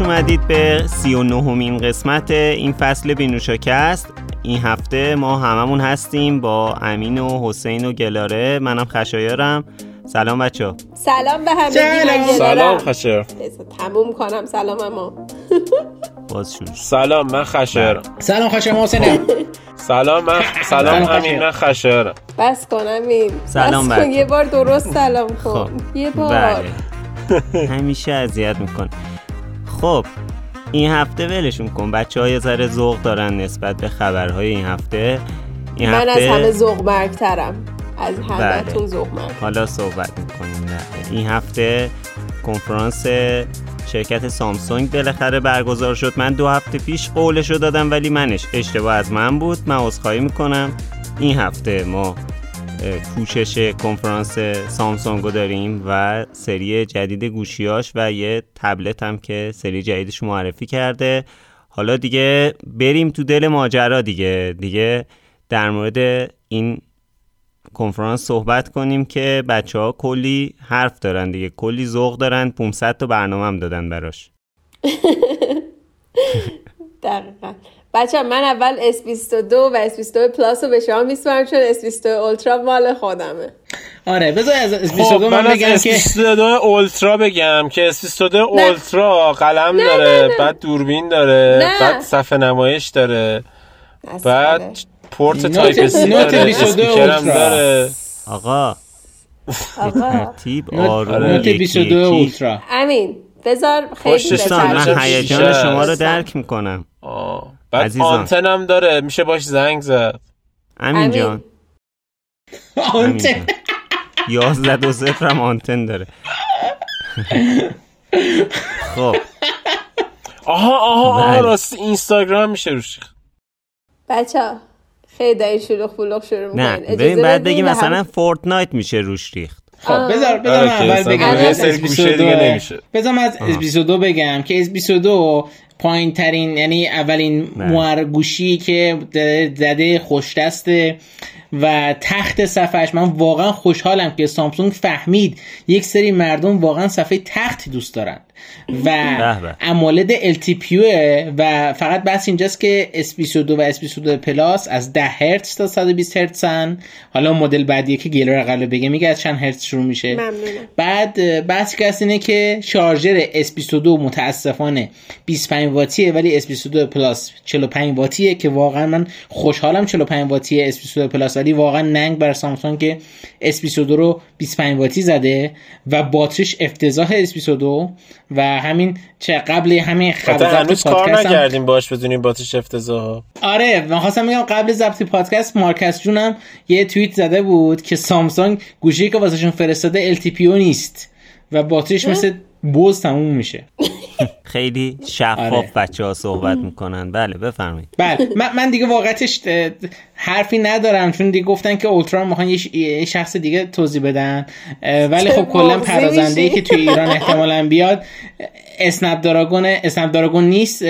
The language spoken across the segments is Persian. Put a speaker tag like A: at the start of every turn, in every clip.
A: خوش اومدید به سی و نهمین قسمت این فصل بینوشاکست این هفته ما هممون هستیم با امین و حسین و گلاره. منم خشایارم. سلام بچه
B: سلام به همه
C: سلام. سلام خشر
B: تموم کنم. سلام اما.
A: باز شروع
C: سلام من خشر
D: سلام خشر محسنم
C: سلام من سلام امین من خشر
B: بس کن امین.
A: سلام
B: بس کن. یه بار درست سلام کن.
A: خب.
B: یه بار.
A: بله. همیشه اذیت میکن خب این هفته ولشون کن. بچه های ذره ذوق دارن نسبت به خبرهای این هفته. این
B: من
A: هفته
B: از همه ذوق مرگترم از همه
A: بله.
B: ذوق مرگ
A: حالا صحبت می‌کنیم. نه. این هفته کنفرانس شرکت سامسونگ بالاخره برگزار شد. من دو هفته پیش قولشو دادم ولی منش اشتباه از من بود. من عذرخواهی می‌کنم. این هفته ما کوشش کنفرانس سامسونگ رو داریم و سری جدید گوشیاش و یه تبلت هم که سری جدیدش معرفی کرده. حالا دیگه بریم تو دل ماجرا دیگه. دیگه در مورد این کنفرانس صحبت کنیم که بچه ها کلی حرف دارن دیگه. کلی ذوق دارن. 500 تا برنامه هم دادن براش.
B: دقیقا. بچه من اول S22 و S22 پلاس رو به شما میسپارم چون S22 اولترا مال خودمه
D: آره بذار از اس
C: خب
D: 22
C: من
D: من بگم که
C: S22 اولترا بگم که S22 اولترا قلم
B: نه،
C: داره
B: نه، نه.
C: بعد دوربین داره
B: نه.
C: بعد صفحه نمایش داره بعد پورت تایپ سی داره
D: 22
C: اسپیکر هم
D: اولترا.
C: داره
A: آقا
B: آقا
A: ترتیب آروم
D: نوت
A: یکی
D: 22
A: یکی.
D: اولترا
B: امین بذار خیلی
C: چند
A: من. هیجان شما رو. درک می‌کنم
C: آه. بعد
A: عزیزان.
C: آنتن هم داره. میشه باش زنگ زد.
A: امین. جان جان. یازده دو صفر هم آنتن داره. خب.
C: آها آها آها
A: بله.
C: راست اینستاگرام میشه روش.
B: بچه خیلی دارین شلوغ بلوغ شروع
A: نه
B: می‌کنین
A: ببین بعد بگیم مثلا فورتنایت میشه روش ریخت.
D: خب بذار بذار اول بگم.
C: یه
D: از
C: سری گوشه دیگه
D: S22
C: نمیشه.
D: بذار من از S22 بگم که S22 پایین ترین یعنی اولین
A: بله.
D: مور گوشی که زده خوش دسته و تخت صفحش من واقعا خوشحالم که سامسونگ فهمید یک سری مردم واقعا صفحه تخت دوست دارن و. امولد LTPO و فقط بحث اینجاست که S22 و S22 پلاس از 10 هرتز تا 120 هرتزن حالا مدل بعدیه که گلر قبل بگه میگه از چند هرتز شروع میشه.
B: ممنونم.
D: بعد بحث که اینه که شارژر S22 متاسفانه 25 واتیه ولی S22 Plus 45 واتیه که واقعا من خوشحالم 45 واتیه S22 Plus ولی واقعا ننگ بر سامسونگ که S22 رو 25 واتی زده و باتریش افتضاح S22 و همین چه قبل همین خبر
C: هنوز کار نکردیم باش بدونیم باتریش افتضاح
D: آره من خواستم بگم قبل ضبط پادکست Marques جونم یه توییت زده بود که سامسونگ گوشی که واسهشون فرستاده LTPO نیست و باتریش مثل بوز تموم میشه.
A: خیلی شفاف
D: آره.
A: بچه ها صحبت می‌کنن. بله بفرمایید.
D: بله. من, من دیگه واقعتش حرفی ندارم چون دیگه گفتن که اولترا می‌خوان یه, شخص دیگه توضیح بدن. ولی خب کلا
B: مغزی
D: پردازنده ای. که توی ایران احتمالا بیاد. اسنپ دراگون اسنپ دراگون نیست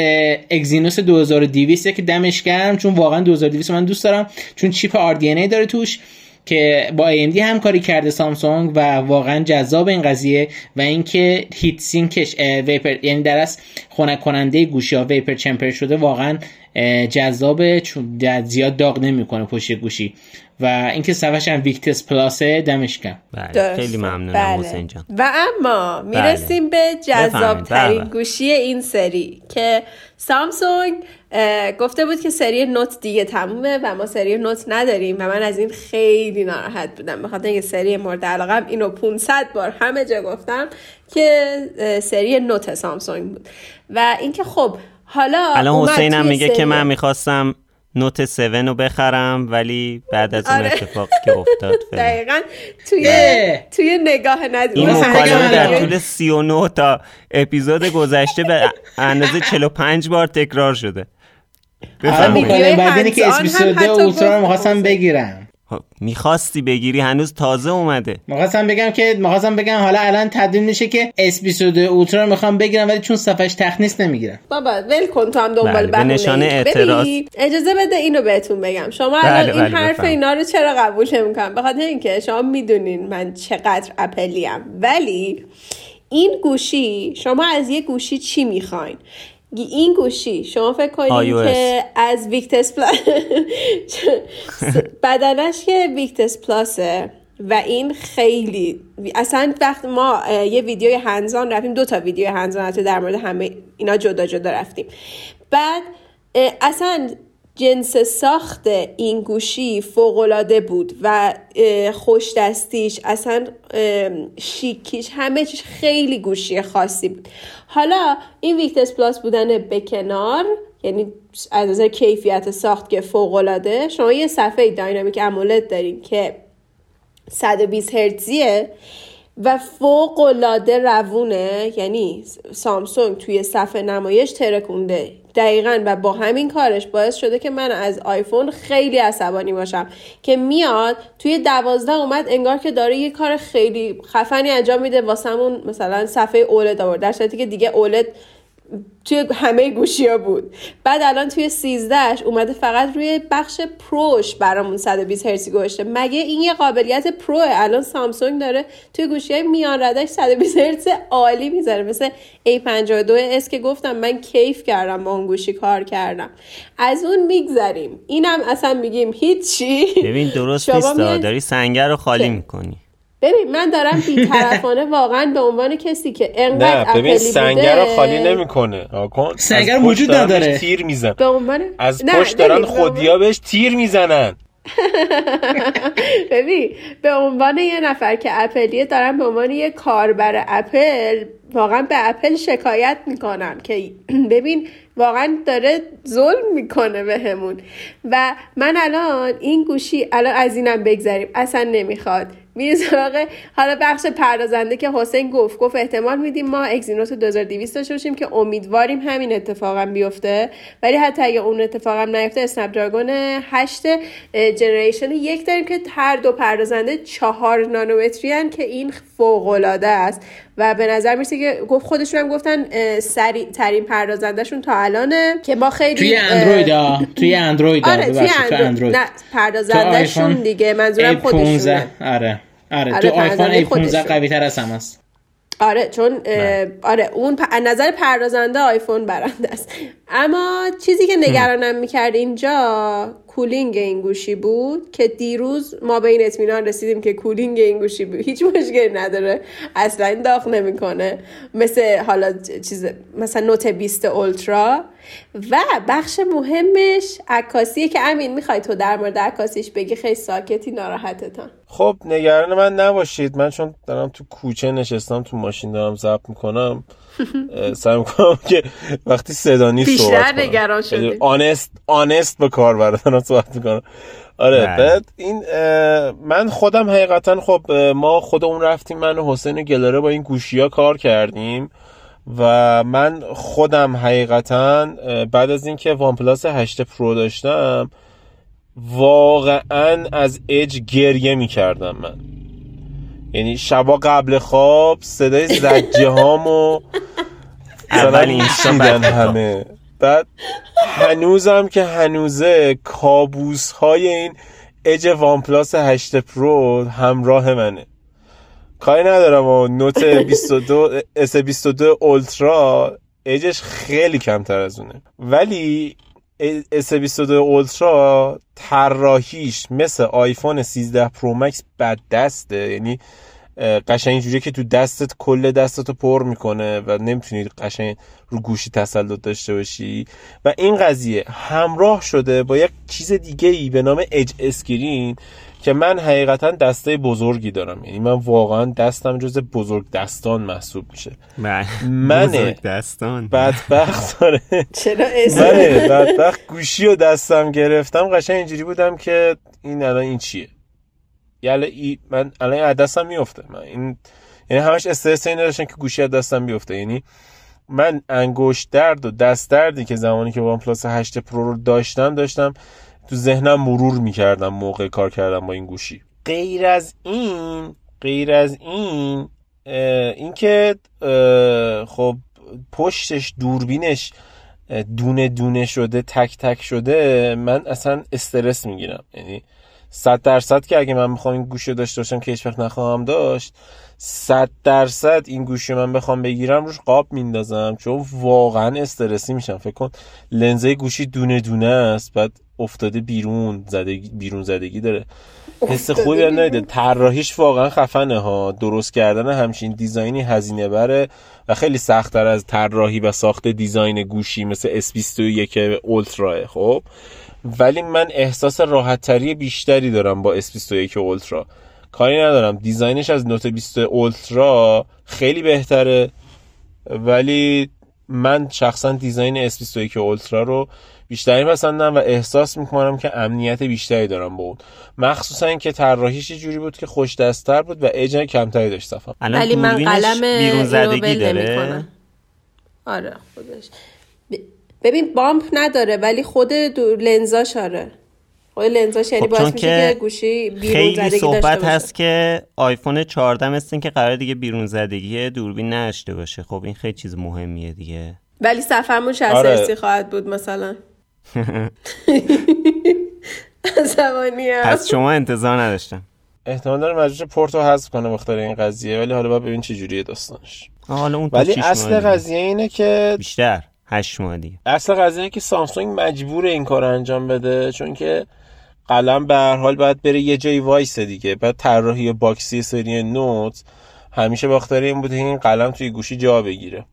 D: اگزینوس 2200 که دمش گرم چون واقعا 2200 من دوست دارم چون چیپ RDNA داره توش. که با AMD همکاری کرده سامسونگ و واقعا جذاب این قضیه و اینکه هیت سینکش ویپر یعنی در اصل خنک کننده گوشی ها ویپر چمپر شده واقعا اه، جذابه چون زیاد داغ نمی‌کنه پشت گوشی. و اینکه صفحش هم ویکتس پلاسه دمش گرم
A: بله. خیلی ممنونم
B: بله.
A: حسین جان
B: و اما می‌رسیم به جذاب. ترین
A: بله.
B: گوشی این سری که سامسونگ گفته بود که سری نوت دیگه تمومه و ما سری نوت نداریم و من از این خیلی ناراحت بودم بخاطر اینکه سری مورد علاقم اینو 500 بار همه جا گفتم که سری نوت سامسونگ بود و اینکه خب حالا
A: الان
B: توی
A: میگه
B: سری-
A: که من می‌خواستم نوت 7 رو بخرم ولی بعد از اون
B: آره.
A: اتفاقی که افتاد.
B: دقیقا توی. توی نگاه ند
A: این مکالمه در طول 39 تا اپیزود گذشته به اندازه 45 بار تکرار شده
D: آره
A: بفرمایید
D: بعد که
B: hands on هم
D: S22
B: حتی
D: اولترا رو می‌خواستم. بگیرم
A: می‌خواستی بگیری هنوز تازه اومده
D: می‌خواستم بگم که می‌خواستم بگم حالا الان تبدیل میشه که S22 اولترا رو می‌خوام بگیرم ولی چون صفحش تخت نیست نمی‌گیرم
B: بابا ول کن تو هم دنبال
A: بله، به
B: بهونه
A: نشانه
B: ای.
A: اعتراض.
B: ببین، اجازه بده اینو بهتون بگم شما
A: بله،
B: الان این
A: بله،
B: حرف. اینا رو چرا قبول نمی‌کنم به خاطر اینکه شما می‌دونین من چقدر اپلیم ولی این گوشی شما از یه گوشی چی می‌خواین این گوشی. شما فکر کنید. که از ویکتس پلاس بدنش که ویکتس پلاسه. و این خیلی اصلا وقت ما یه ویدیوی هنزان رفتیم دو تا ویدیو هنزان حتی در مورد همه اینا جدا جدا رفتیم. بعد اصلا جنس ساخت این گوشی فوقالعاده بود و خوش دستیش اصلا شیکیش همه چیش خیلی گوشی خاصی بود. حالا این ویکتس پلاس بودن به کنار یعنی از نظر کیفیت ساخت که فوقالعاده شما یه صفحه داینامیک امولد دارین که 120 هرتزیه و فوق العاده روونه یعنی سامسونگ توی صفحه نمایش ترکونده. دقیقا و با همین کارش باعث شده که من از آیفون خیلی عصبانی باشم که میاد توی دوازده اومد انگار که داره یه کار خیلی خفنی انجام میده واسمون مثلا صفحه اولد آورد در که دیگه اولد توی همه گوشی ها بود. بعد الان توی 13 اومده فقط روی بخش پروش برامون 120 هرتزی گذاشته. مگه این یه قابلیت پروه؟ الان سامسونگ داره توی گوشی های میان ردش 120 هرتز عالی می‌ذاره. مثل A52s که گفتم من کیف کردم با اون گوشی کار کردم. از اون میگذریم. اینم اصلا میگیم هیچی.
A: ببین درست نیست داری سنگر رو خالی؟ می‌کنی.
B: ببین من دارم بیطرفانه واقعا به عنوان کسی که انقدر
C: نه ببین سنگر رو خالی نمی‌کنه. کن.
D: سنگر وجود نداره.
C: تیر میزن
B: به عنوان
C: از پشت دارن
B: به
C: خودیا بهش تیر می‌زنن.
B: ببین به عنوان یه نفر که اپلیه دارم به عنوان یه کاربر اپل واقعا به اپل شکایت می‌کنم که ببین واقعا داره ظلم می‌کنه بهمون. و من الان این گوشی الان از اینم بگذریم اصلا نمی‌خواد. میره سراغ حالا بخش پردازنده که حسین گفت. گفت احتمال میدیم ما اکزینوس 2200 داشته باشیم که امیدواریم همین اتفاقم بیفته. ولی حتی اگه اون اتفاقم نیفته اسنپ دراگون 8 جنریشن یک داریم که هر دو پردازنده چهار نانومتری هن که این فوق العاده است. و به نظر می‌رسه که گفت خودشون هم گفتن سریع ترین پردازندهشون تا الانه که ما خیلی
D: توی اندروید ها توی اندروید
B: آره توی اندروید. نه پردازندهشون دیگه منظورم
D: A15
B: خودشونه.
D: آره آره
B: آره،
D: تو آیفون A15
B: خودشون.
D: قوی تر از هم است
B: آره چون اه، آره اون پ- از نظر پردازنده آیفون برنده است. اما چیزی که نگرانم می‌کرد اینجا cooling این گوشی بود که دیروز ما به این اطمینان رسیدیم که cooling این گوشی بود هیچ مشکلی نداره. اصلا داغ نمی‌کنه. مثل حالا چیز مثلا نوت 20 اولترا. و بخش مهمش عکاسیه که امین می‌خوای تو در مورد عکاسیش بگی خیلی ساکتی ناراحتتان.
C: خب نگران من نباشید. من چون دارم تو کوچه نشستم تو ماشین دارم ضبط می‌کنم سعی می‌کنم که وقتی صدا نیست صحبت کنم.
B: نگران شدی.
C: آنست آنست به کار دارم صحبت می‌کنم. آره
A: بله.
C: بعد این من خودم حقیقتا خب ما خودمون رفتیم من و حسین گلاره با این گوشی ها کار کردیم. و من خودم حقیقتا بعد از اینکه OnePlus 8 Pro داشتم واقعا از اج گریه می‌کردم من. یعنی شبا قبل خواب صدای زجه هامو
A: اول بعد
C: همه. بعد هنوزم که هنوزه کابوس های این edge OnePlus 8 Pro همراه منه. کاری ندارم و Note 22 S22 Ultra edge ش خیلی کمتر از اونه. ولی S22 Ultra طراحیش مثل آیفون 13 Pro Max بد دسته. یعنی قشنگ اینجوریه که تو دستت کل دستتو پر می‌کنه و نمی‌تونی قشنگ رو گوشی تسلط داشته باشی. و این قضیه همراه شده با یک چیز دیگه ای به نام اج اسکرین که من حقیقتا دسته بزرگی دارم. یعنی من واقعا دستم جز بزرگ دستان محسوب میشه.
A: بله
C: منه.
A: بزرگ دستان.
C: بدبخت داره
B: چرا اسم؟
C: بله بدبخت گوشی و دستم گرفتم. قشنگ اینجوری بودم که این الان این چیه؟ یعنی ای من الان این دستم میفته من این یعنی همش استرس این داشتن که گوشی از دستم بیفته. یعنی من انگشت درد و دست دردی که زمانی که OnePlus 8 Pro رو داشتم داشتم تو ذهنم مرور می‌کردم موقع کار کردن با این گوشی. غیر از این غیر از این اینکه خب پشتش دوربینش دونه دونه شده تک تک شده من اصلا استرس می‌گیرم. یعنی صد درصد که اگه من بخوام این گوشی داشته باشم که هیچ وقت نخواهم داشت صد درصد این گوشی من بخوام بگیرم روش قاب میندازم چون واقعا استرسی میشم. فکر کن لنزه گوشی دونه دونه است بعد افتاده بیرون زدگی بیرون زدگی داره. حس خوبی هم نایده طراحیش واقعا خفنه ها. درست کردن همچین دیزاینی هزینه بره و خیلی سختتر از طراحی و ساخت دیزاین گوشی مثل S21 اولترا خب؟ ولی من احساس راحتتری بیشتری دارم با S21 اولترا کاری ندارم. دیزاینش از نوت 20 اولترا خیلی بهتره. ولی من شخصا دیزاین S21 اولترا رو بیشتری پسندم و احساس می‌کنم که امنیت بیشتری دارم با اون. مخصوصا اینکه طراحیش جوری بود که خوش دستتر بود و اج کمتری داشت صفم
B: ولی من قلم بیرون زدگی داره. آره خودش. ببین بامپ نداره ولی خود لنزاش آره. خود لنزاش یعنی خب باعث میشه که گوشی بیرون
A: خیلی
B: زدگی
A: صحبت هست که آیفون 14 مثل که قرار دیگه بیرون زدگی دوربین نشته باشه. خب این خیلی چیز مهمیه دیگه.
B: ولی صفحمون 60 آره. خواهد بود مثلا. زمانی
A: پس شما انتظار نداشتم.
C: احتمال داره مجبور پورتو حذف کنه بخاطر این قضیه ولی حالا باید ببین چه جوریه داستانش. حالا اون ولی اصل قضیه اینه که
A: بیشتر هشت ماه دیگه.
C: اصل قضیه اینه که سامسونگ مجبور این کار انجام بده چون که قلم به هر حال باید بره یه جایی وایسه دیگه. بعد طراحی boxy سری Note همیشه به خاطر این بوده این قلم توی گوشی جا بگیره.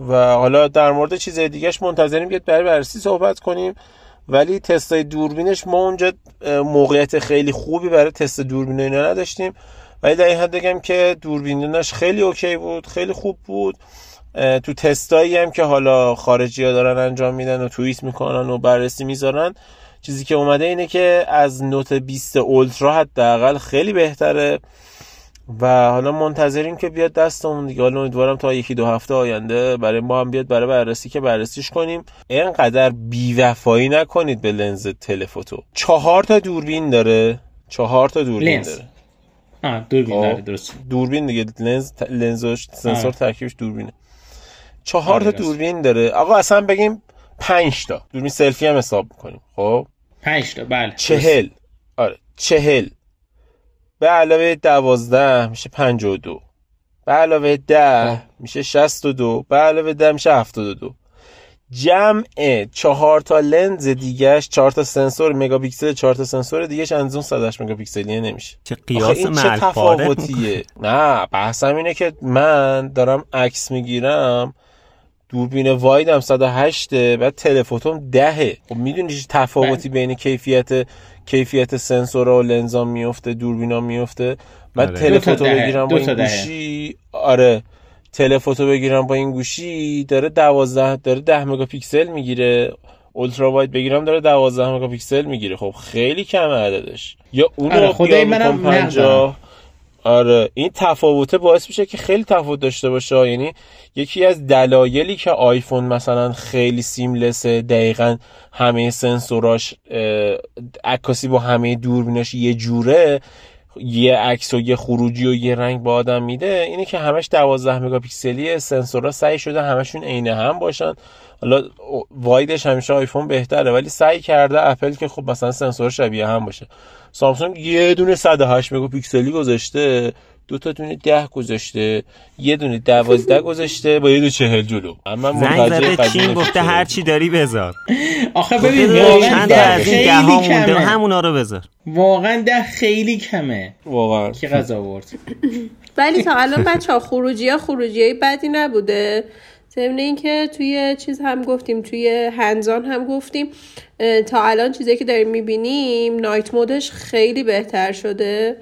C: و حالا در مورد چیز دیگهش منتظریم. که برای بررسی صحبت کنیم. ولی تستای دوربینش ما اونجا موقعیت خیلی خوبی برای تست دوربین اینا نداشتیم. ولی در این حد بگم که دوربینش خیلی OK بود خیلی خوب بود. تو تستایی هم که حالا خارجی ها دارن انجام میدن و توییت می‌کنن و بررسی می‌ذارن چیزی که اومده اینه که از نوت 20 اولترا حداقل خیلی بهتره. و حالا منتظریم که بیاد دستمون دیگه. حالا امیدوارم تا یکی دو هفته آینده برای ما هم بیاد برای بررسی که بررسیش کنیم. اینقدر بیوفایی نکنید به لنز تلفوتو چهار تا دوربین داره. چهار تا دوربین
D: لنز. داره. آه دوربین داره
C: خب. درست. دوربین دیگه. لنز لنزش سنسور ترکیبش دوربینه. چهار تا دوربین داره. آقا اصلا بگیم پنج تا. دوربین سلفی هم حساب می‌کنیم. خب؟
D: پنج تا بله
C: چهل. آره چهل. به علاوه دوازده میشه پنج و دو. به علاوه ده میشه شست و دو. به علاوه ده میشه هفتاد و دو. جمع چهار تا لنز دیگهش چهار تا سنسور مگاپیکسل چهار تا سنسور دیگهش از اون 108 مگاپیکسلیه نمیشه.
A: چه قیاس این چه
C: تفاوتیه؟ نه بحثم اینه که من دارم عکس می‌گیرم دوربین وایدم 108 بعد تلفوتوم دهه. خب می‌دونی تفاوتی بله. بین کیفیت کیفیت سنسور و لنزا میفته دوربینا میفته من آره. تلفوتو بگیرم با این گوشی؟ آره. تلفوتو بگیرم با این گوشی؟ داره 12 داره 10 مگاپیکسل می‌گیره. اولترا واید بگیرم داره 12 مگاپیکسل می‌گیره. خب خیلی کم عددش. یا اونو آره
D: خدای منم 50
C: آره این تفاوته باعث میشه که خیلی تفاوت داشته باشه. یعنی یکی از دلایلی که آیفون مثلا خیلی seamless ه دقیقا همه سنسوراش عکاسی با همه دوربیناش یه جوره یه عکس و یه خروجی و یه رنگ به آدم میده. اینه که همش 12 مگاپیکسلی سنسورها سعی شده همشون عین هم باشن. حالا wide ش همیشه آیفون بهتره ولی سعی کرده اپل که خب مثلا سنسور شبیه هم باشه. سامسونگ یه دونه 108 مگاپیکسلی گذاشته دو تا دونه ده گذاشته یه دونه دوازده گذاشته با یه دو چهل جلو.
A: اما زنگ چین گفته هر چی داری بذار.
D: آخه ببین واقعا ده
A: از این ده ها مونده همونا رو بذار.
D: واقعا ده خیلی کمه.
C: واقعا.
D: کی غذا آورد؟
B: ولی تا الان بچه ها خروجی ها خروجی های بدی نبوده. ضمن اینکه توی چیز هم گفتیم توی هنزان هم گفتیم تا الان چیزی که داریم می‌بینیم نایت مودش خیلی بهتر شده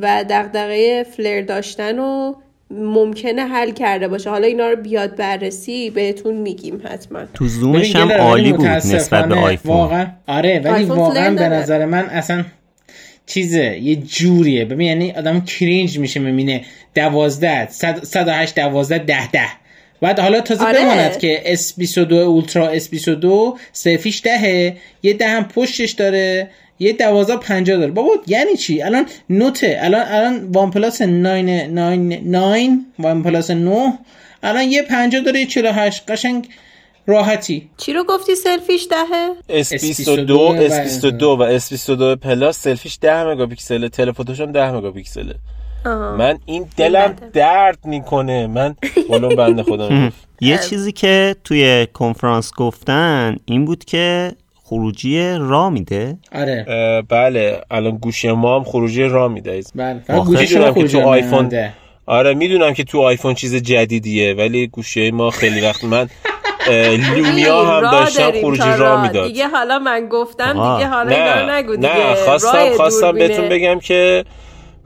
B: و دغدغه فلر داشتن و ممکنه حل کرده باشه. حالا اینا رو بیاد بررسی بهتون میگیم حتما.
A: تو زومش هم عالی بود نسبت به آیفون.
D: واقعا آره ولی واقعا به نظر من اصلا چیزه یه جوریه. ببین یعنی آدم کرینج میشه می‌بینه. دوازده صد و هشت دوازده ده ده. بعد حالا تازه آره. بماند که S22 اولترا S22 سفیش دهه. یه ده هم پشتش داره. یه دوازده پنجا داره. بابا یعنی چی؟ الان نوته. الان الان وان پلاس 9 9 9 وان پلاس 9 الان یه پنجا داره یه 48 قشنگ راحتی.
B: چی رو گفتی سلفیش دهه؟
C: S22 S22 و S22 پلاس سلفیش 10 مگاپیکسل تلفوتوش هم 10 مگاپیکسله. من این دلم. درد می‌کنه من قولم بنده خدا می‌گفت
A: یه چیزی که توی کنفرانس گفتن این بود که خروجی را میده
D: آره
C: بله الان گوشی ما هم خروجی را میده
D: بله گوشی
C: که تو آیفون. آره می‌دونم که تو آیفون چیز جدیدیه ولی گوشی ما خیلی وقت من لومیا هم
B: راه
C: داشتم خروجی را. می‌داد
B: دیگه حالا من گفتم. دیگه حالا
C: نه
B: نگو دیگه
C: نه خواستم خواستم. بهتون بگم که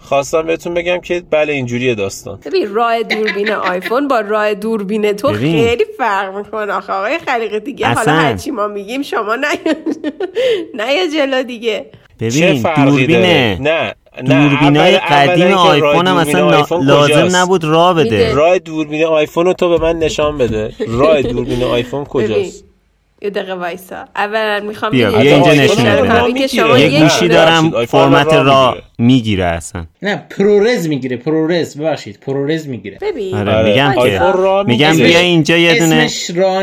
C: خواستم بهتون بگم که بله اینجوریه داستان
B: ببین راه دوربین آیفون با راه دوربین تو
A: ببین.
B: خیلی فرق می‌کنه آخه آقای خلیق دیگه
A: اصلا.
B: حالا هرچی ما میگیم شما نه نه یه جلو دیگه
A: ببین دوربینه
C: داره نه
A: دوربینای قدیم آیفون هم اصلا لازم؟ نبود راه بده.
C: راه دوربین آیفون رو تو به من نشان بده راه دوربین آیفون
B: ببین
C: کجاست
B: یه دقیقه وایسا اولا می‌خوام
A: بیا، اینجا
C: می‌گیره.
A: یه
B: یک
A: گوشی دارم فرمت را
C: می‌گیره.
A: اصلا
D: نه پرورز می‌گیره پرورز ببخشید پرورز می‌گیره
B: ببین
A: آره. میگم که میگم. بیا اینجا یه دونه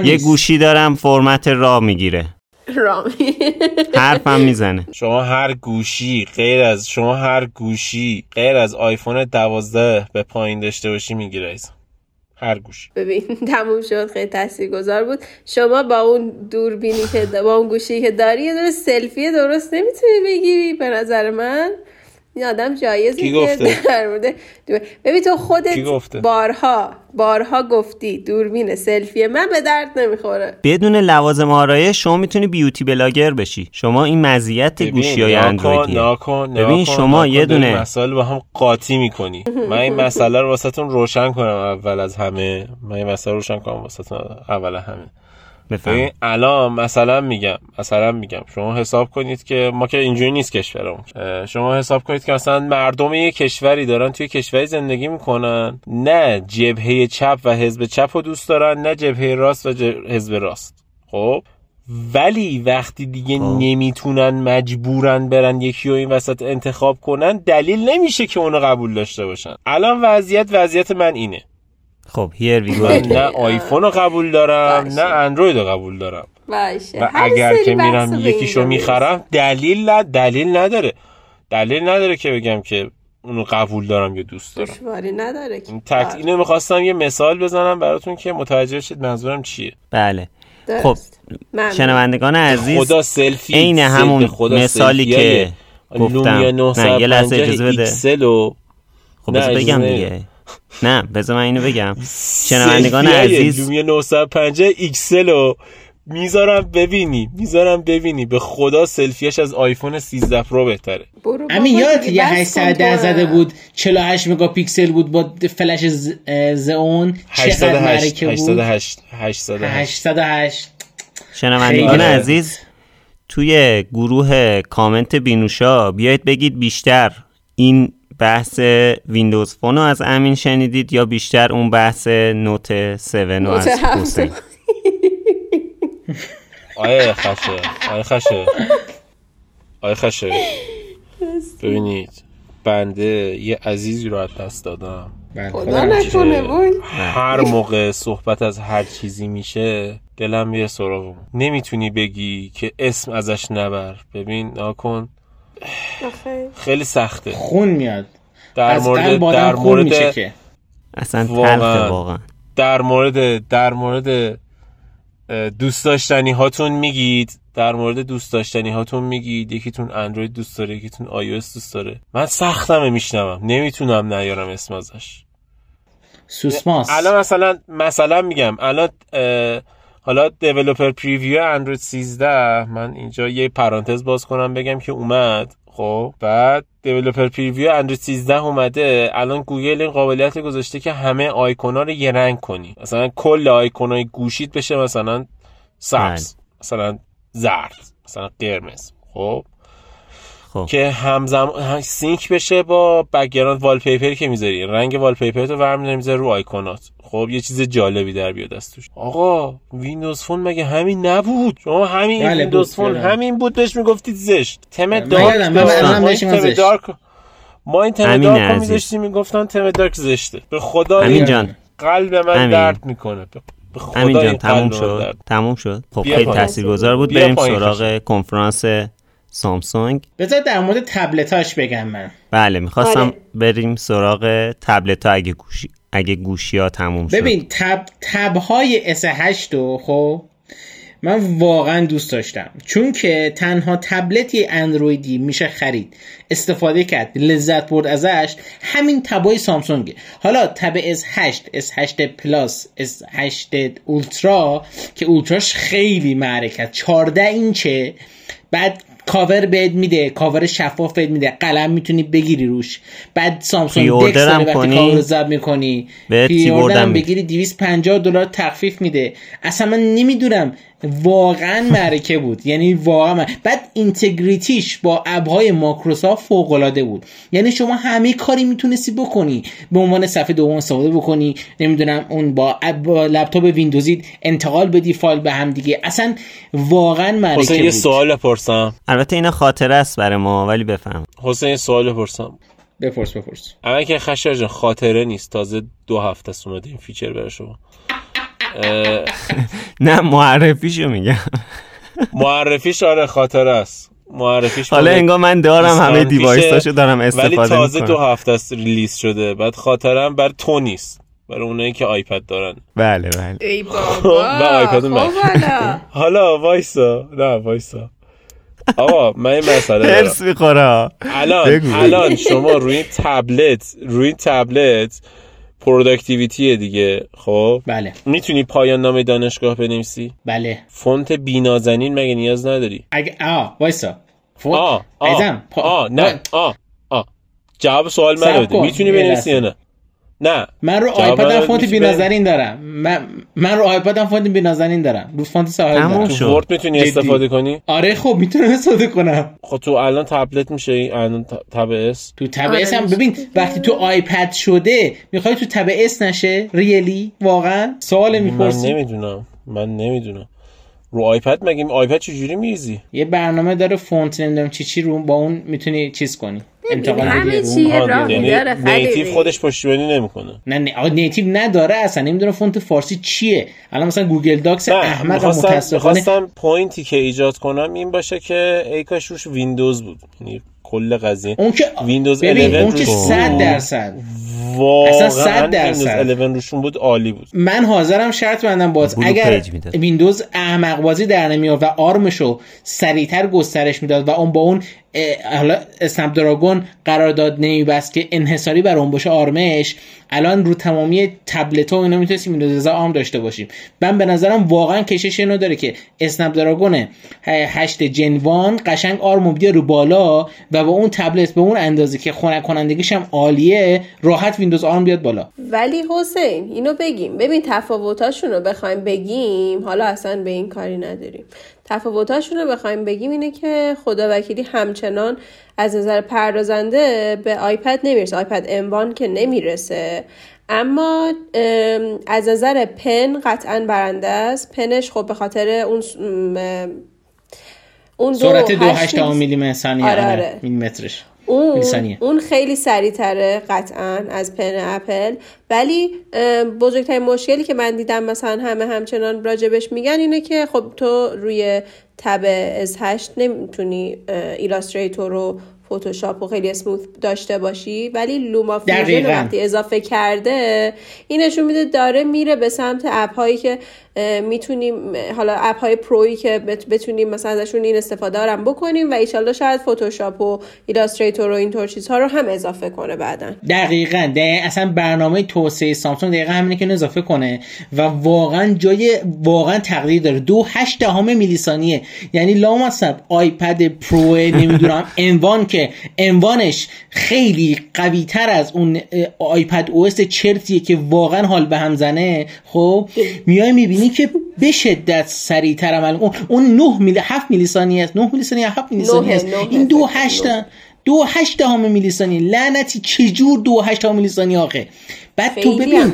A: یه گوشی دارم فرمت را می‌گیره
B: رامی
A: حرفم می‌زنه
C: شما هر گوشی غیر از شما هر گوشی غیر از آیفون 12 به پایین داشته باشی می‌گیره. هر گوشی.
B: ببین تموم شد خیلی تاثیرگذار بود. شما با اون دوربینی که با اون گوشی که داری یه سلفی درست نمی‌تونی بگیری به نظر من. این آدم جایزی
C: کی
B: که
C: گفته؟
B: در مورد دور- ببین تو خودت
C: گفته؟
B: بارها بارها گفتی دوربین سلفی من به درد نمی‌خوره.
A: بدون لوازم آرایش شما می‌تونی بیوتی بلاگر بشی. شما این مزیت گوشی های
C: ناکن
A: ببین
C: ناکن،
A: شما
C: ناکن،
A: یه دونه
C: مسائل با هم قاطی می‌کنی. من این مسئله رو واسهتون روشن کنم اول از همه. من این مسئله رو روشن کنم واسهتون اول همه.
A: بفهم
C: ببین الان مثلا میگم مثلا میگم. شما حساب کنید که ما که اینجوری نیست کشورمون. شما حساب کنید که مثلا مردم یه کشوری دارن توی کشوری زندگی می‌کنن. نه جبهه چپ و حزب چپ رو دوست دارن نه جبهه راست و حزب راست. خب؟ ولی وقتی دیگه
A: خب.
C: نمی‌تونن مجبورن برن یکی رو این وسط انتخاب کنن دلیل نمیشه که اونو قبول داشته باشن. الان وضعیت وضعیت من اینه.
A: خب هیر وی
C: من نه آیفون رو قبول دارم
B: باشه.
C: نه اندروید رو قبول دارم.
B: باشه.
C: و اگر که میرم یکیشو می‌خرم دلیل ن- دلیل نداره. دلیل نداره که بگم که اونو قبول دارم یا دوست. دارم.
B: دشواری نداره که.
C: تک اینو می‌خواستم یه مثال بزنم براتون که متوجه شید منظورم چیه.
A: بله.
B: درست.
A: خب
B: ممنون.
A: شنوندگان عزیز
C: خدا سلفی
A: عین همون
C: خدا
A: مثالی که گفتم. نه یه لحظه
C: 950
A: اجازه بده. خب
C: نه،
A: بگم. دیگه. نه بذار من اینو بگم. شنوندگان عزیز
C: لومیا 950 ایکسل رو می‌ذارم ببینی می‌ذارم ببینی. به خدا سلفیش از آیفون 13 پرو بهتره.
D: همین یادت یه
B: بس
D: 810
B: کن تو.
D: زده بود 48 مگاپیکسل بود با فلش زئون. چقدر
C: 808
D: معرکه بود؟
C: 808 808
D: 808
A: شنوندگان. عزیز توی گروه کامنت بینوشا بیایید بگید بیشتر این بحث ویندوز فون رو از امین شنیدید یا بیشتر اون بحث نوت 7 رو از. حسین؟
C: آیه خشه آیه خشه آیه خشه ببینید بنده یه عزیزی رو از دست دادم.
B: خدا. نکنه
C: هر موقع صحبت از هر چیزی میشه دلم یه سراغ نمی‌تونی بگی که اسم ازش نبر. ببین ناکن. خیلی سخته.
D: خون میاد.
C: در
D: از
C: مورد در
D: خون میشه
C: مورد
D: که.
A: اصلا
C: واقعاً.
A: تلخه واقعا.
C: در مورد در مورد دوست داشتنی هاتون میگید. در مورد دوست داشتنی هاتون میگید. یکیتون اندروید دوست داره یکیتون آی دوست داره. من سختمه میشنوم. نمی‌تونم نیارم اسم ازش.
D: سوسماس.
C: الان مثلا مثلا میگم. الان اه، حالا دیولپر پریویو اندروید 13 من اینجا یه پرانتز باز کنم بگم که اومد. خب بعد دیولپر پریویو اندروید 13 اومده. الان گوگل این قابلیت گذاشته که همه آیکونا رو یه رنگ کنی. مثلا کل آیکونای گوشیت بشه مثلا سبز مثلا زرد مثلا قرمز. خب.
A: خب.
C: که همزمان sync بشه با background wallpaper ی که می‌ذاری. رنگ wallpaper رو برمی‌داری می‌ذاری رو آیکونات. خب یه چیز جالبی در بیاد از توش آقا ویندوز فون مگه همین نبود شما همین
D: بله،
C: ویندوز فون. همین بود بهش می‌گفتید زشت تم
D: من
C: dark
D: میگم
C: تم. dark ما این تم
A: dark.
C: میذاشتیم می‌گفتن تم dark زشته به خدا این
A: جان
C: قلب من
A: امین.
C: درد می‌کنه
A: همین جان تموم شد
C: درد.
A: تموم شد خب خیلی. تاثیرگذار بود بریم سراغ کنفرانس سامسونگ
D: بذار در مورد تبلتاش بگم من
A: بله می‌خواستم
B: آره.
A: بریم سراغ تبلت ها اگه گوشی اگه گوشی ها تموم شد.
D: ببین تب تبهای S8 رو خب من واقعا دوست داشتم. چون که تنها تبلتی اندرویدی میشه خرید. استفاده کرد لذت برد ازش. همین تبای سامسونگه. حالا تب S8 S8 پلاس S8 Ultra که Ultra ش خیلی معرکت. 14 اینچه. بعد کاور بهت میده کاور شفاف بهت میده قلم می‌تونی بگیری روش. بعد سامسونگ
A: DeX
D: داره وقتی کاور رو ضبط می‌کنی.
A: میده.
D: بگیری 250 دلار تخفیف میده. اصلا من نمی‌دونم واقعا معرکه بود. یعنی واقعا من- بعد integrity ش با app های مایکروسافت فوق العاده بود. یعنی شما همه کاری می‌تونستی بکنی. به عنوان صفحه دوم استفاده بکنی. نمی‌دونم اون با, اب- با لپتاپ ویندوزی انتقال بدی فایل به هم دیگه. اصلا واقعا معرکه
C: حسین
D: بود.
C: یه سوال بپرسم.
A: البته اینا خاطره است برای ما ولی بفهم.
C: حسین یه سوال بپرسم.
D: بپرس بپرس.
C: اما که خشر جان خاطره نیست. تازه دو هفته است اومده این فیچر برای شما.
A: نه معرفیشو میگم.
C: معرفیش آره خاطره است. معرفیش
A: حالا انگار من دارم
C: 20
A: همه دیوایساشو دارم
C: ولی
A: استفاده
C: تازه دو
A: می‌کنم
C: هفته است ریلیز شده. بعد خاطرم بر تو نیست برای اونایی که آیپد دارن.
A: بله بله.
B: ای
C: و
B: بابا
C: آیپد
B: خب. حالا.
C: وایسا. نه وایسا. آقا من این مسئله دارم.
A: هرس می‌خوره
C: الان. الان شما روی تبلت روی تبلت productivity دیگه خب؟
D: بله.
C: می‌تونی پایان نامه دانشگاه بنویسی؟
D: بله.
C: فونت B نازنین مگه نیاز نداری؟
D: اگه آه وایسا. فو...
C: آ آ آ نه آ آ جواب سوال
D: کن.
C: می‌تونی بنویسی یا. نه؟ نه.
D: من رو آیپدم
C: من
D: فونت
C: B
D: نازنین دارم. من من رو آیپدم فونت B نازنین دارم. رو فونت ساحل.
C: تو Word می‌تونی
D: جدی.
C: استفاده کنی؟
D: آره خب می‌تونم استفاده کنم.
C: خب تو الان تبلت میشه این؟ الان Tab S؟
D: تو Tab
B: آره،
D: S هم
B: میشه
D: ببین. وقتی تو آیپد شده می‌خوای تو Tab S نشه؟ really؟ واقعا؟ سوال
C: من
D: می‌پرسی.
C: نمی‌دونم. من نمی‌دونم. رو آیپد مگه آیپد چجوری میریزی
D: یه برنامه داره فونت نمی‌دونم چی چی رو با اون می‌تونی چیز کنی انتقال
B: همه
D: بدی رو.
B: چی. یه
C: آها،
B: راهی
C: یعنی
B: داره
C: نیتیو
B: خلیلی.
C: خودش پشتیبانی نمی‌کنه
D: نه نه آقا نیتیو نداره اصلا نمی‌دونم فونت فارسی چیه الان مثلا گوگل داکس
C: می‌خواستم
D: متاسفانه
C: می‌خواستم پوینتی که ایجاد کنم این باشه که ای کاش روش ویندوز بود یعنی کل قضیه
D: اون که
C: ویندوز
D: ببین
C: 11
D: اون که
C: روش
D: 100
C: بود.
D: درصد
C: واقعا
D: اصلا صد درصد.
C: 11 روشون بود عالی بود
D: من حاضرم شرط بندم باز اگر. ویندوز احمق بازی در نمیاد و ARM شو سریعتر گسترش می‌داد و اون با اون حالا Snapdragon قرارداد نمیبست که انحصاری بر اون باشه ARM ش. الان رو تمامی تبلت ها و اینا می‌تونستیم ویندوز ARM داشته باشیم. من به نظرم واقعا کشش اینو داره که Snapdragon 8 Gen One قشنگ ARM و بیاره رو بالا و با اون تبلت به اون اندازه که خنک کنندگیش هم عالیه راحت ویندوز ARM بیاد بالا.
B: ولی حسین اینو بگیم. ببین تفاوتاشون رو بخوایم بگیم حالا اصلا به این کاری نداریم. تفاوتاشون رو بخوایم بگیم اینه که خدا وکیلی همچنان از نظر پردازنده به آیپد نمی‌رسه. آیپد اموان که نمی‌رسه. اما ام، از نظر پن قطعا برنده است. پنش خب به خاطر اون اون دو
D: سرعت دو
B: هشت
D: میلی ثانیه.
B: آره،
D: آره
B: آره.
D: میلیمترش.
B: اون. اون خیلی سریعتره قطعا از pen اپل ولی بزرگترین مشکلی که من دیدم مثلا همه همچنان راجبش میگن اینه که خب تو روی Tab S8 نمی‌تونی Illustrator رو فتوشاپ و خیلی smooth داشته باشی ولی
D: LumaFusion.
B: وقتی اضافه کرده این نشون میده داره میره به سمت app هایی که می‌تونیم حالا app های pro یی که بت- بتونیم مثلا ازشون این استفاده رو هم بکنیم و ایشالله شاید فتوشاپ و Illustrator و اینطور چیزها رو هم اضافه کنه بعدا.
D: دقیقا. دقیقا اصلا برنامه توسعه سامسونگ دقیقا همینه که اضافه کنه و واقعا جای واقعا تقدیر داره. دو هشت دهم میلی ثانیه یعنی لامصب iPad Pro نمی‌دونم M1 که M1 اش خیلی قوی تر از اون iPadOS چرتیه که واقعا حال به هم زنه. خب میای می‌بینی که به شدت سریعتر عمل اون اون 9 میلی 7 میلی ثانیه است. 9 میلی ثانیه 7 میلی ثانیه است. این دو
B: فکر
D: هشت
B: کنم.
D: دو هشت دهم میلی ثانیه لعنتی چجور دو هشت دهم میلی ثانیه آخه؟ بعد تو ببین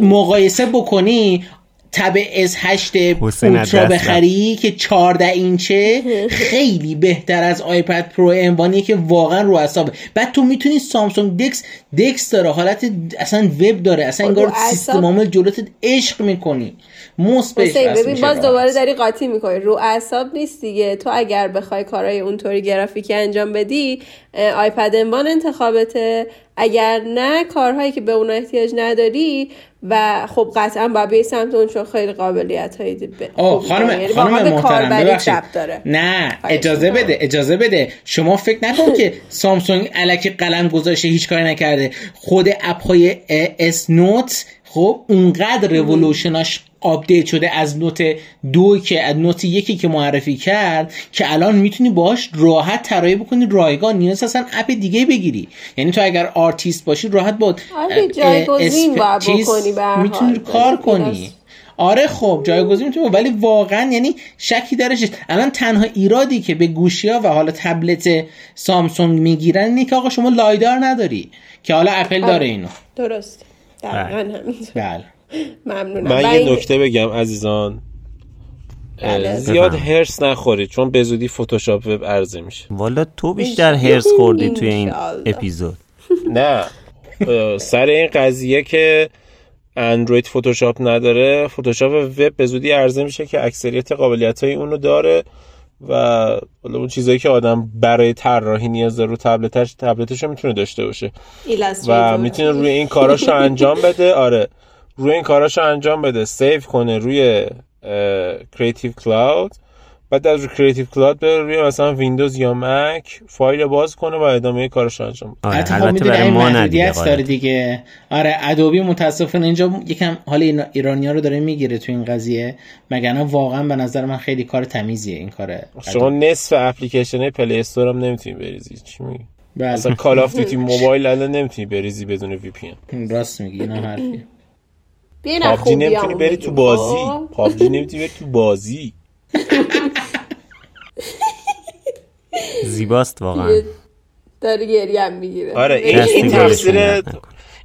D: مقایسه بکنی Tab
A: S8
D: Ultra
A: از
D: بخری که 14 اینچه خیلی بهتر از iPad Pro M1 یه که واقعا رو اعصابه. بعد تو می‌تونی Samsung DeX دکس داره. حالت اصلا وب داره. اصلا انگار
B: رو اعصاب-
D: سیستم عامل جلوت عشق می‌کنی. موس بهش
B: ببین باز. دوباره داری قاطی می‌کنی. رو اعصاب نیست دیگه. تو اگر بخوای کارهای اونطوری گرافیکی انجام بدی آیپد انوان انتخابته. اگر نه کارهایی که به اون احتیاج نداری و خب قطعا باید به سمت اون چون خیلی قابلیت های
D: آه خانم
B: یعنی
D: خانم
B: به
D: محترم
B: داره.
D: نه
B: خواهش
D: اجازه. بده اجازه بده. شما فکر نکن که سامسونگ الکی قلم گذاشته هیچ کاری نکرده. خود اپ های اس نوت خب اونقدر رولوشناش آپدیت شده از نوت دو که از نوت یکی که معرفی کرد که الان می‌تونی باهاش راحت طراحی بکنی رایگان نیاز اصلا اپ دیگه بگیری یعنی تو اگر آرتیست باشی راحت با
B: آره، جایگزین بکنی هر
D: می‌تونی. کار کنی آره خب جایگزین می‌تونه ولی واقعا یعنی شکی درش. الان تنها ایرادی که به گوشی ها و حالا تبلت سامسونگ می‌گیرن اینه که آقا شما LiDAR نداری که حالا اپل
B: آره.
D: داره اینو
B: درست دقیقا همینطور
D: بله.
B: ممنونم.
C: من یه نکته بگم عزیزان.
B: بله.
C: زیاد. حرص نخورید چون به زودی فتوشاپ وب عرضه میشه.
A: والا تو بیشتر هرس خوردی توی این. اپیزود.
C: نه. سر این قضیه که اندروید فتوشاپ نداره فتوشاپ وب به زودی عرضه میشه که اکثریت قابلیت های اونو داره. و حالا اون چیزایی که آدم برای طراحی نیاز داره رو تبلتش تبلتش رو می‌تونه داشته باشه. و. می‌تونه روی این کاراشو انجام بده. آره. روی این کاراشو انجام بده. سیو کنه روی Creative Cloud بعد از Creative Cloud بره روی مثلا ویندوز یا مک فایل باز کنه و ادامه کارش انجام بده.
A: آره
D: البته خب
A: البته برای
D: این
A: ما ندیده
D: محدودیت داره. دیگه. آره Adobe متاسفانه اینجا یکم حال ایرانی ها رو داره می‌گیره تو این قضیه. مگر واقعا به نظر من خیلی کار تمیزیه این کار
C: شما نصف اپلیکیشن Play Store هم نمی‌تونی بریزی. چی میگی؟
D: بله.
C: مثلا Call of Duty Mobile الان نمی‌تونی بریزی بدون VPN
D: راست میگی اینا حرفی
B: بیاین از
C: پابجی نمی‌تونی بری تو بازی؟ پابجی نمی‌تونی بری تو بازی.
A: زیباست واقعا
B: داره گریه هم می‌گیره
C: آره این, این تقصیر.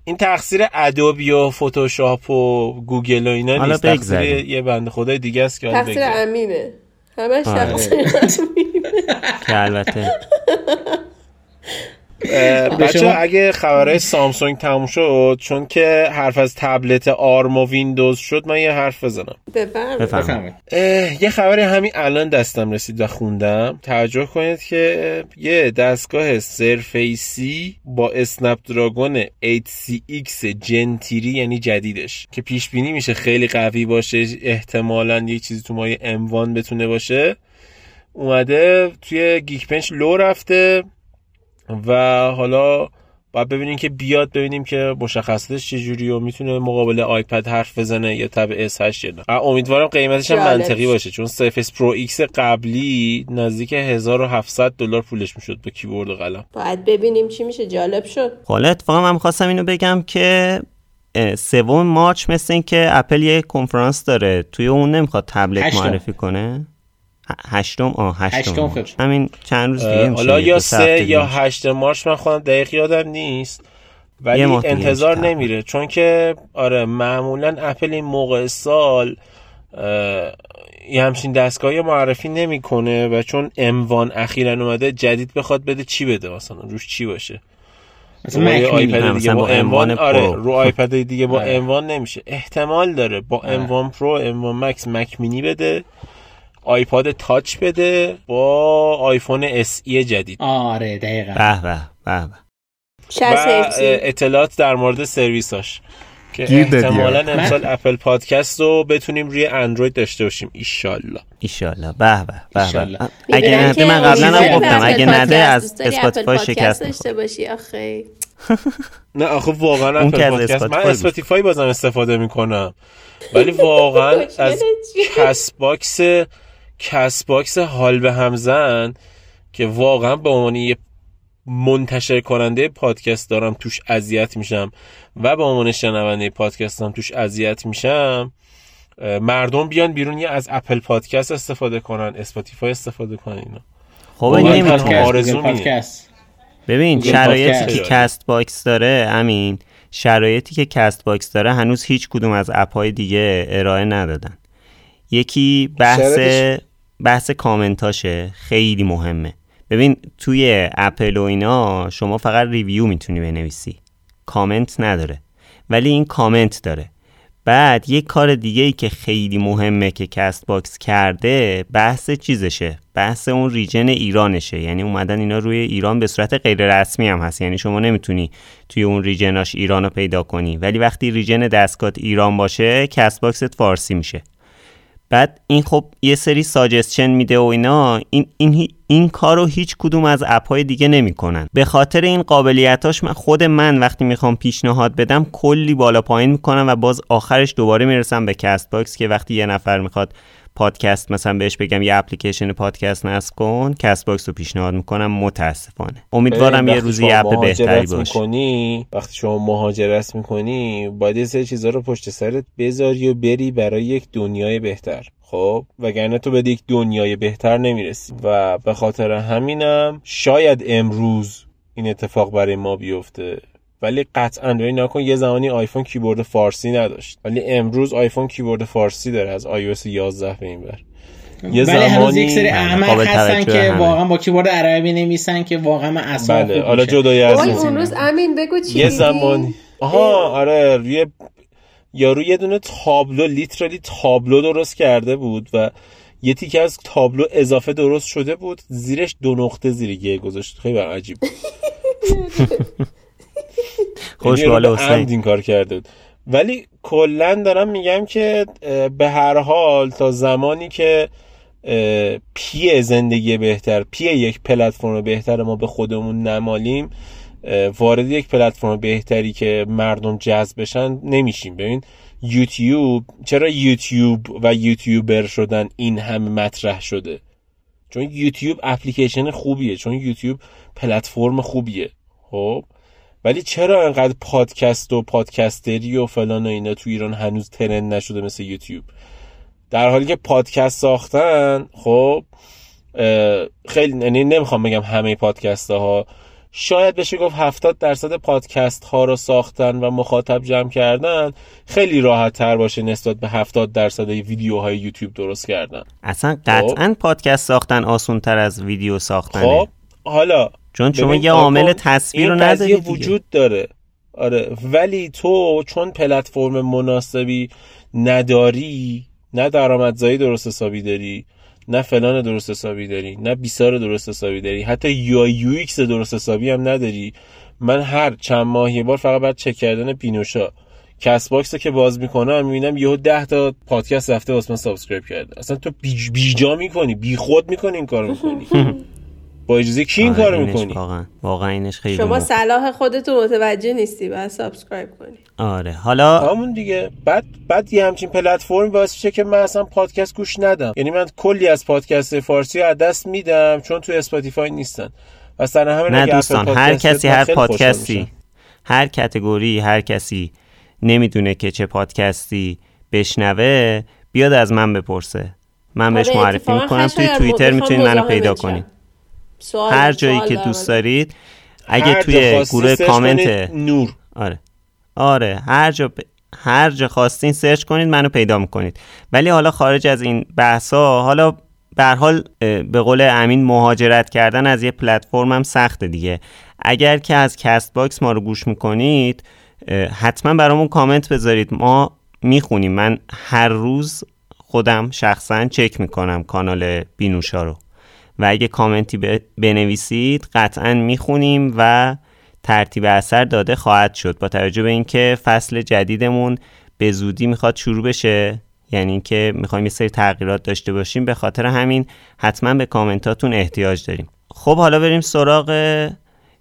C: این تقصیر ادوبی و فتوشاپ و گوگل و اینا نیست تقصیر. یه بنده خدای دیگه است که
B: تقصیر. امینه همش
A: آره.
B: تقصیر
A: که البته
C: بچه
D: شما-
C: اگه خبرهای سامسونگ تموم شد چون که حرف از تبلت آرم و ویندوز شد من یه حرف بزنم.
B: بفرمایید.
C: یه خبری همین الان دستم رسید و خوندم. توجه کنید که یه دستگاه سرفیسی با اسنپ دراگون 8CX جنتیری یعنی جدیدش که پیش بینی میشه خیلی قوی باشه احتمالا یه چیزی تو مایه M1 بتونه باشه. اومده توی Geekbench لو رفته. و حالا باید ببینیم که بیاد ببینیم که مشخصاتش چجوری و می‌تونه مقابل آیپد حرف بزنه یا Tab S8 یا نه. اه، امیدوارم قیمتش هم. منطقی باشه چون Surface Pro X قبلی نزدیک 1700 دلار پولش می‌شد با کیبورد و قلم.
B: باید ببینیم چی میشه. جالب شد.
A: حالا اتفاقا من خواستم اینو بگم که سوم March مثل این که اپل یه کنفرانس داره توی اون نمی‌خواد تبلت. معرفی کنه؟ هشتم؟ آه هشتم. همین چند روز دیگه میشه
C: حالا یا
A: سه
C: یا. هشت March من خودم دقیق یادم نیست. ولی انتظار نمیره. چون که آره معمولا اپل این موقع سال یه همچین دستگاهی معرفی نمی‌کنه و چون M1 اخیرا اومده جدید بخواد بده چی بده؟ مثلا روش چی باشه؟
D: مثلا
C: روی آیپد دیگه با اموان
A: M1
C: آره. رو آیپد دیگه با
D: آره.
C: M1 نمیشه. احتمال داره با M1 Pro M1 Max Mac mini بده. iPod Touch بده با iPhone SE جدید.
D: آره دقیقا.
A: به به به به.
C: و
B: 60 هرتزی.
C: اطلاعات در مورد سرویساش. که احتمالا. امسال Apple Podcast رو بتونیم روی اندروید داشته باشیم. ایشالله.
A: ایشالله. به به به اگه نده من قبلا هم گفتم اگه نده از Spotify
B: پادکست
A: شکست
B: داشته. باشی آخه.
C: نه آخه واقعا
A: Apple
C: Podcast من Spotify بازم استفاده می‌کنم. ولی واقعا از؟ Castbox Castbox حال به همزن که واقعا به عنوان یه منتشر کننده پادکست دارم توش اذیت میشم و به عنوان شنونده پادکست هم توش اذیت میشم مردم بیان بیرون یه از Apple Podcast استفاده کنن Spotify استفاده کنن اینا
A: خب این.
D: پادکست
A: ببین شرایطی. که Castbox داره امین شرایطی که Castbox داره هنوز هیچ کدوم از app های دیگه ارائه ندادن یکی بحث بحث کامنتاشه خیلی مهمه. ببین توی اپل و اینا شما فقط review می‌تونی بنویسی. کامنت نداره. ولی این کامنت داره. بعد یک کار دیگه ای که خیلی مهمه که Castbox کرده بحث چیزشه. بحث اون region ایرانشه. یعنی اومدن اینا روی ایران به صورت غیر رسمی هم هست. یعنی شما نمی‌تونی توی اون region اش ایران رو پیدا کنی. ولی وقتی region دستگاه ایران باشه Castbox ت فارسی میشه. بعد این خب یه سری suggestion میده و اینا این این این کارو هیچ کدوم از اپ های دیگه نمی‌کنن. به خاطر این قابلیتاش من خود من وقتی می‌خوام پیشنهاد بدم کلی بالا پایین می‌کنم و باز آخرش دوباره می‌رسم به Castbox که وقتی یه نفر می‌خواد پادکست مثلا بهش بگم یه اپلیکیشن پادکست نصب کن Castbox رو پیشنهاد می‌کنم متاسفانه. امیدوارم یه روزی اپ بهتری باشه.
C: می‌کنی وقتی شما مهاجرت می‌کنی باید یه سری چیزا رو پشت سرت بذاری و بری برای یک دنیای بهتر. خب؟ وگرنه تو به یک دنیای بهتر نمی‌رسی. و به خاطر همینم شاید امروز این اتفاق برای ما بیفته. ولی قطعا روی نکن یه زمانی آیفون کیبورد فارسی نداشت. ولی امروز آیفون کیبورد فارسی داره از iOS 11 به این بر
D: یه ولی هنوز یک سری احمق هستن که واقعا با کیبورد عربی نمیسن که واقعا من اصلا
C: بله حالا جدای از
B: اون روز امین بگو چی
C: یه زمانی. آها آره روی یارو یه دونه تابلو لیترالی تابلو درست کرده بود و یه تیکه از تابلو اضافه درست شده بود. زیرش دو نقطه زیر گه گذاشت. خیلی عجیب
A: خوشبال حسین.
C: این کار کرده بود. ولی کلا دارم میگم که به هر حال تا زمانی که پی زندگی بهتر پی یک پلتفرم بهتر ما به خودمون نمالیم وارد یک پلتفرم بهتری که مردم جذب بشن نمیشیم. ببین یوتیوب چرا یوتیوب و یوتیوبر شدن این همه مطرح شده؟ چون یوتیوب اپلیکیشن خوبیه چون یوتیوب پلتفرم خوبیه. خب؟ ولی چرا انقدر پادکست و پادکستری و فلان و اینا تو ایران هنوز trend نشده مثل یوتیوب؟ در حالی که پادکست ساختن خب خیلی یعنی نمی‌خوام بگم همه پادکست ها شاید بشه گفت 70 درصد پادکست ها رو ساختن و مخاطب جمع کردن. خیلی راحت تر باشه نسبت به 70 درصد ویدیوهای یوتیوب درست کردن.
A: اصلا قطعا خب. پادکست ساختن آسون تر از ویدیو ساختنه.
C: خب حالا
A: چون شما یه عامل تصویر رو نداری
C: وجود داره. آره ولی تو چون پلتفرم مناسبی نداری نه درآمدزایی درست حسابی داری نه فلان درست حسابی داری نه بیسار درست حسابی داری حتی UI UX درست حسابی هم نداری. من هر چند ماه یه بار فقط بعد چک کردن بینوشا. Castbox که باز می‌کنم می‌بینم یهو 10 تا پادکست رفته واسه من subscribe کرده. اصلا تو بیجا می‌کنی بی خود می‌کنی این کارو می‌کنی. با اجازه کی این کارو می‌کنی؟
A: واقعا. واقعا اینش خیلی
B: شما صلاح خودتو متوجه نیستی بعد subscribe کنی.
A: آره حالا
C: همون دیگه. بعد بعد یه همچین پلتفرم باعث میشه که من اصلا پادکست گوش ندم. یعنی من کلی از پادکست فارسی از دست میدم چون تو اسپاتیفای نیستن. و سر همین
A: نه دوستان هر کسی هر پادکستی هر category هر کسی نمی‌دونه که چه پادکستی بشنوه بیاد از من بپرسه. من بهش آره، معرفی می‌کنم. توی توییتر می‌تونید منو پیدا کنید. هر جایی که دوست دارید اگه توی گروه کامنت
C: نور.
A: آره. آره. هر جا هر جا خواستین سرچ کنید منو پیدا می‌کنید. ولی حالا خارج از این بحثا حالا به حال به قول امین مهاجرت کردن از یه پلتفرم هم سخته دیگه. اگر که از Castbox ما رو گوش می‌کنید حتما برامون کامنت بذارید. ما می‌خونیم. من هر روز خودم شخصا چک می‌کنم کانال بینوشا رو. و اگه کامنتی بنویسید قطعا می‌خونیم و ترتیب اثر داده خواهد شد. با توجه به اینکه فصل جدیدمون به زودی می‌خواد شروع بشه یعنی اینکه می‌خوایم یه سری تغییرات داشته باشیم به خاطر همین حتما به کامنتاتون احتیاج داریم. خب حالا بریم سراغ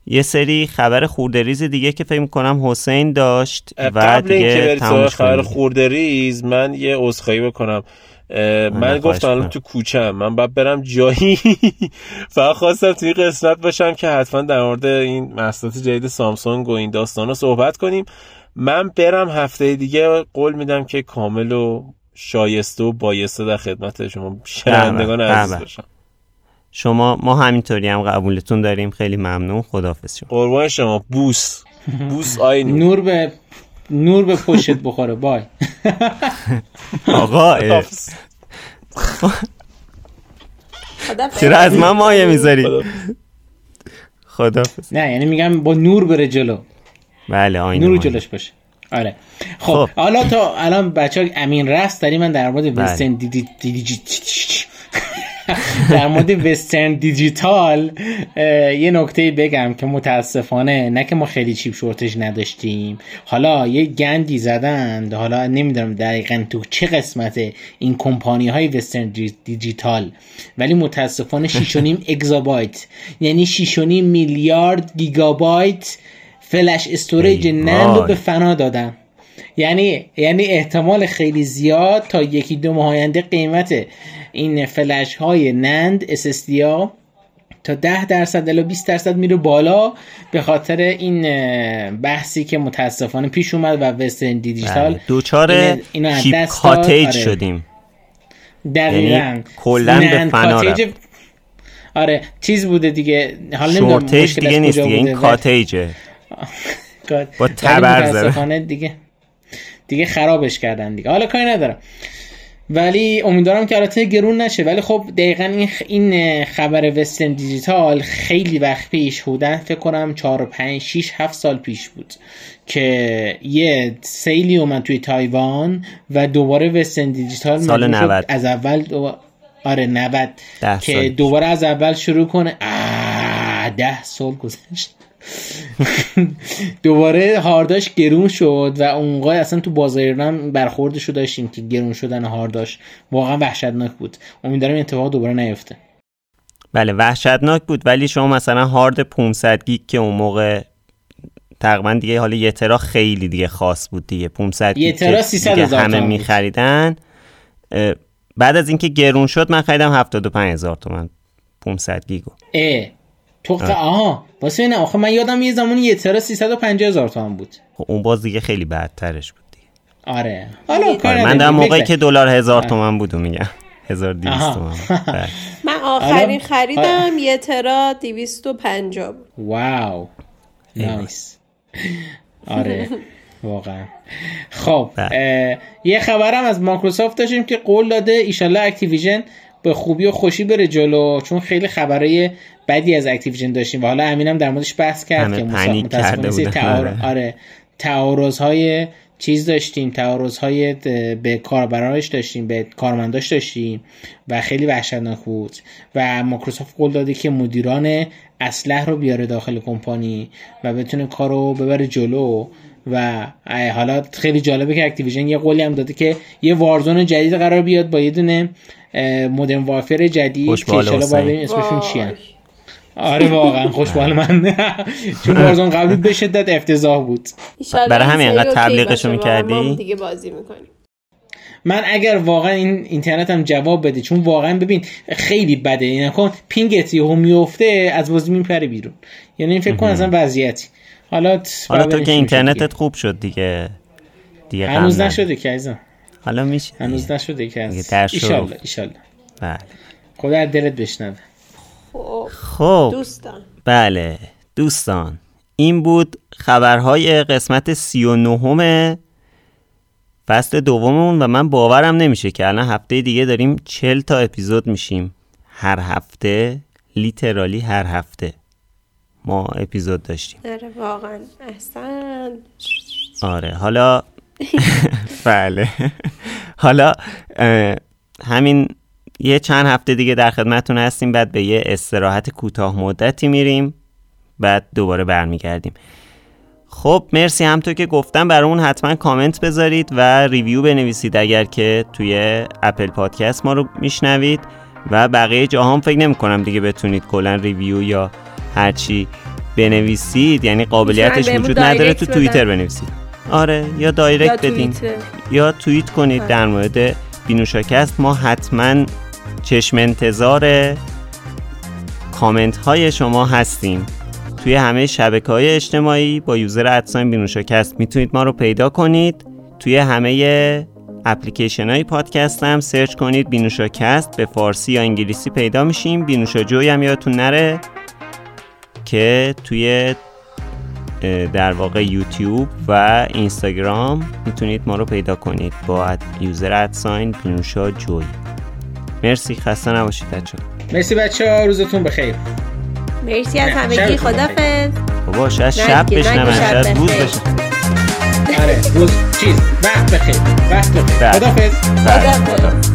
A: یه سری خبر خوردریز دیگه که فکر کنم حسین داشت
C: و دیگه خبر خوردریز من یه عذرخواهی بکنم. من گفتم الان تو کوچم من باید برم جایی. فقط خواستم توی قسمت باشم که حتما در مورد این محصولات جدید سامسونگ و این داستان رو صحبت کنیم. من برم هفته دیگه قول میدم که کامل و شایسته و بایسته در خدمت شما شنوندگان بله، عزیز بله. باشم.
A: شما ما همینطوری هم قبولتون داریم. خیلی ممنون. خدافظ شما.
C: قربان شما. بوس. بوس آی نور.
D: نور به نور به پشت بخوره بای
A: آقا. چرا از من مایه می‌ذاری
C: خداحافظ.
A: خدافظ
D: نه یعنی میگم با نور بره جلو
A: بله آینه
D: نور. جلوش باشه آره خب,
A: خب.
D: حالا تا الان بچه امین رست داری من در مورد
A: بله.
D: دیدی دیجی در مورد وسترن دیجیتال یه نکته بگم که متاسفانه نه که ما خیلی چیپ شورتش نداشتیم. حالا یه گندی زدند. حالا نمی‌دونم دقیقا تو چه قسمت این کمپانی های Western Di- Digital. ولی متاسفانه 6.5 اگزابایت یعنی 6.5 میلیارد گیگابایت flash
A: storage
D: NAND رو. به فنا دادن. یعنی یعنی احتمال خیلی زیاد تا یکی دو ماه آینده قیمت این فلش های NAND SSD ها تا 10 درصد الی 20 درصد میره بالا به خاطر این بحثی که متاسفانه پیش اومد و وسترن دیجیتال
A: بله. دوچار
D: دست.
A: کاتیج
D: آره.
A: شدیم
D: دقیقاً
A: یعنی کلاً به فنا.
D: آره چیز بوده دیگه حالا نمی‌دونم
A: شورتج دیگه نیست دیگه این کاتیجه. با
D: ولی
A: تبر زده.
D: متاسفانه دیگه دیگه خرابش کردن دیگه حالا کاری ندارم ولی امیدوارم که البته گرون نشه. ولی خب دقیقا این خ- این خبر وسترن دیجیتال خیلی وقت پیش بودن فکر کنم 4 5 6 7 سال پیش بود که یه سیلی اومد توی تایوان و دوباره وسترن دیجیتال
A: سال
D: مجبور شد.
A: 90.
D: از اول دو... آره 90
A: ده
D: که. دوباره از اول شروع کنه. آه، ده سال گذشت. دوباره هارداش گرون شد و اونقای اصلا تو بازار ایران برخوردش رو داشتیم که گرون شدن هارداش واقعا وحشتناک بود. امیدوارم این اتفاق دوباره نیفته.
A: بله وحشتناک بود ولی شما مثلا هارد 500 گیگ که اون موقع تقریبا دیگه حالا یه ترا خیلی دیگه خاص بود دیگه. 500
D: یه
A: گیگ
D: ترا
A: که
D: 300
A: دیگه
D: هزار
A: همه. میخریدن. بعد از اینکه گرون شد من خریدم 75 هزار تومن 500 گیگو.
D: اه تو ق... آها. واسه نه آخه من یادم یه زمانی یه ترا 350 هزار تومن بود.
A: خب اون باز دیگه خیلی بدترش بود دیگه.
D: آره. حالا کار
A: آره، من. در موقعی. که دلار هزار تومن بود میگم. 1200
D: آها.
A: تومن بله.
B: من آخرین خریدم یه ترا 250 بود.
D: Wow. Nice آره. واقعا. خب
A: بله.
D: یه خبرم از مایکروسافت داشتیم که قول داده ایشالله Activision به خوبی و خوشی بره جلو چون خیلی خبرهای بدی از Activision داشتیم و حالا امینم در موردش بحث کرد که متاسفانه تعار-
A: آره.
D: آره تعارض چیز داشتیم تعارض های به کاربراش داشتیم به کارمنداش داشتیم و خیلی وحشتناک بود. و مایکروسافت قول داده که مدیران اسلحه رو بیاره داخل کمپانی و بتونه کارو ببره جلو. و حالا خیلی جالبه که Activision یه قولی هم داده که یه Warzone جدید قرار بیاد با یه دونه Modern Warfare جدید که
A: به حال
D: انشالله
A: حسین.
D: باید اسمشون. چیه؟ آره واقعا خوشبال من چون Warzone قبلی به شدت افتضاح بود.
A: برای همین انقدر تبلیغشو می‌کردی؟
B: ما دیگه بازی می‌کنیم.
D: من اگر واقعا این اینترنت هم جواب بده چون واقعا ببین خیلی بده. این نکن پینگت یهو میفته از بازی میپره بیرون. یعنی این فکر کن اصلا وضعیتی. حالا
A: حالا تو که اینترنتت. خوب شد دیگه دیگه غم
D: هنوز. نشده که عزیزم.
A: حالا میشه.
D: هنوز نشده که از. ایشالله ایشالله.
A: بله.
D: خدا از دلت بشنوه.
B: خب.
A: خب
B: دوستان.
A: بله دوستان. این بود خبرهای قسمت سی و نهم فصل دوممون و من باورم نمیشه که الان هفته دیگه داریم چل تا اپیزود میشیم. هر هفته لیترالی هر هفته. ما اپیزود داشتیم.
B: آره واقعا. احسن
A: آره حالا بله. حالا همین یه چند هفته دیگه در خدمتتون هستیم بعد به یه استراحت کوتاه مدتی میریم بعد دوباره برمیگردیم. خب مرسی همطور که گفتم برامون حتما کامنت بذارید و review بنویسید اگر که توی Apple Podcast ما رو میشنوید. و بقیه جاها هم فکر نمی کنم دیگه بتونید کلا review یا هرچی بنویسید یعنی قابلیتش وجود نداره تو. توییتر بنویسید. آره یا
B: یا
A: دایرکت بدین.
B: توییتر.
A: یا توییت کنید در مورد بینوشاکست ما حتما چشم انتظار کامنت های شما هستیم. توی همه شبکه های اجتماعی با user at sign بینوشاکست می‌تونید ما رو پیدا کنید. توی همه اپلیکیشن های پادکست هم سرچ کنید بینوشاکست به فارسی یا انگلیسی پیدا میشیم. بینوشا جوی هم یادتون نره. که توی در واقع یوتیوب و اینستاگرام می‌تونید ما رو پیدا کنید با user at sign بینوشا جوی. مرسی خسته نباشید بچه
D: مرسی بچه ها روزتون بخیر.
B: مرسی از همگی خدافز
A: بابا شاید شب بشنم شاید روز بشه.
D: آره روز چیز وقت بخیر. وقت بخیر. خدافز
B: خدافز